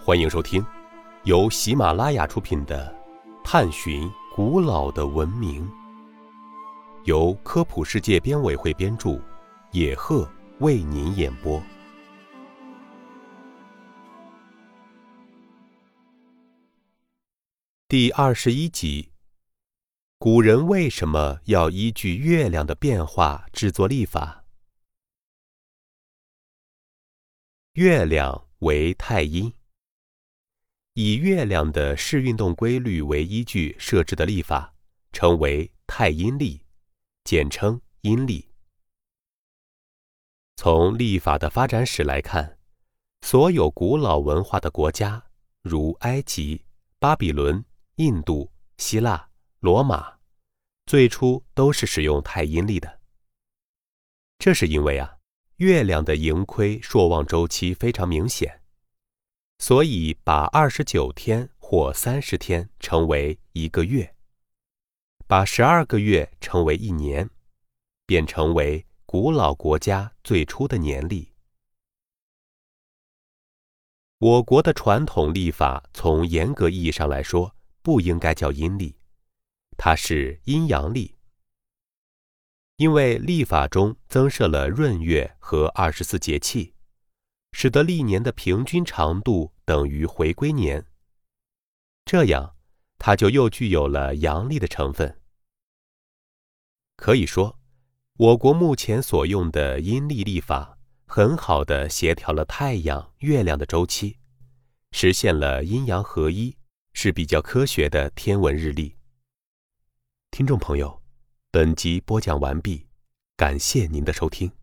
欢迎收听由喜马拉雅出品的《探寻古老的文明》，由科普世界编委会编著，野鹤为您演播。第二十一集：古人为什么要依据月亮的变化制作历法？月亮为太阴，以月亮的视运动规律为依据设置的历法，称为太阴历，简称阴历。从历法的发展史来看，所有古老文化的国家，如埃及、巴比伦、印度、希腊、罗马，最初都是使用太阴历的。这是因为啊。月亮的盈亏朔望周期非常明显，所以把二十九天或三十天称为一个月，把十二个月称为一年，便成为古老国家最初的年历。我国的传统历法，从严格意义上来说，不应该叫阴历，它是阴阳历。因为历法中增设了闰月和二十四节气，使得历年的平均长度等于回归年。这样，它就又具有了阳历的成分。可以说，我国目前所用的阴历历法，很好的协调了太阳、月亮的周期，实现了阴阳合一，是比较科学的天文日历。听众朋友。本集播讲完毕，感谢您的收听。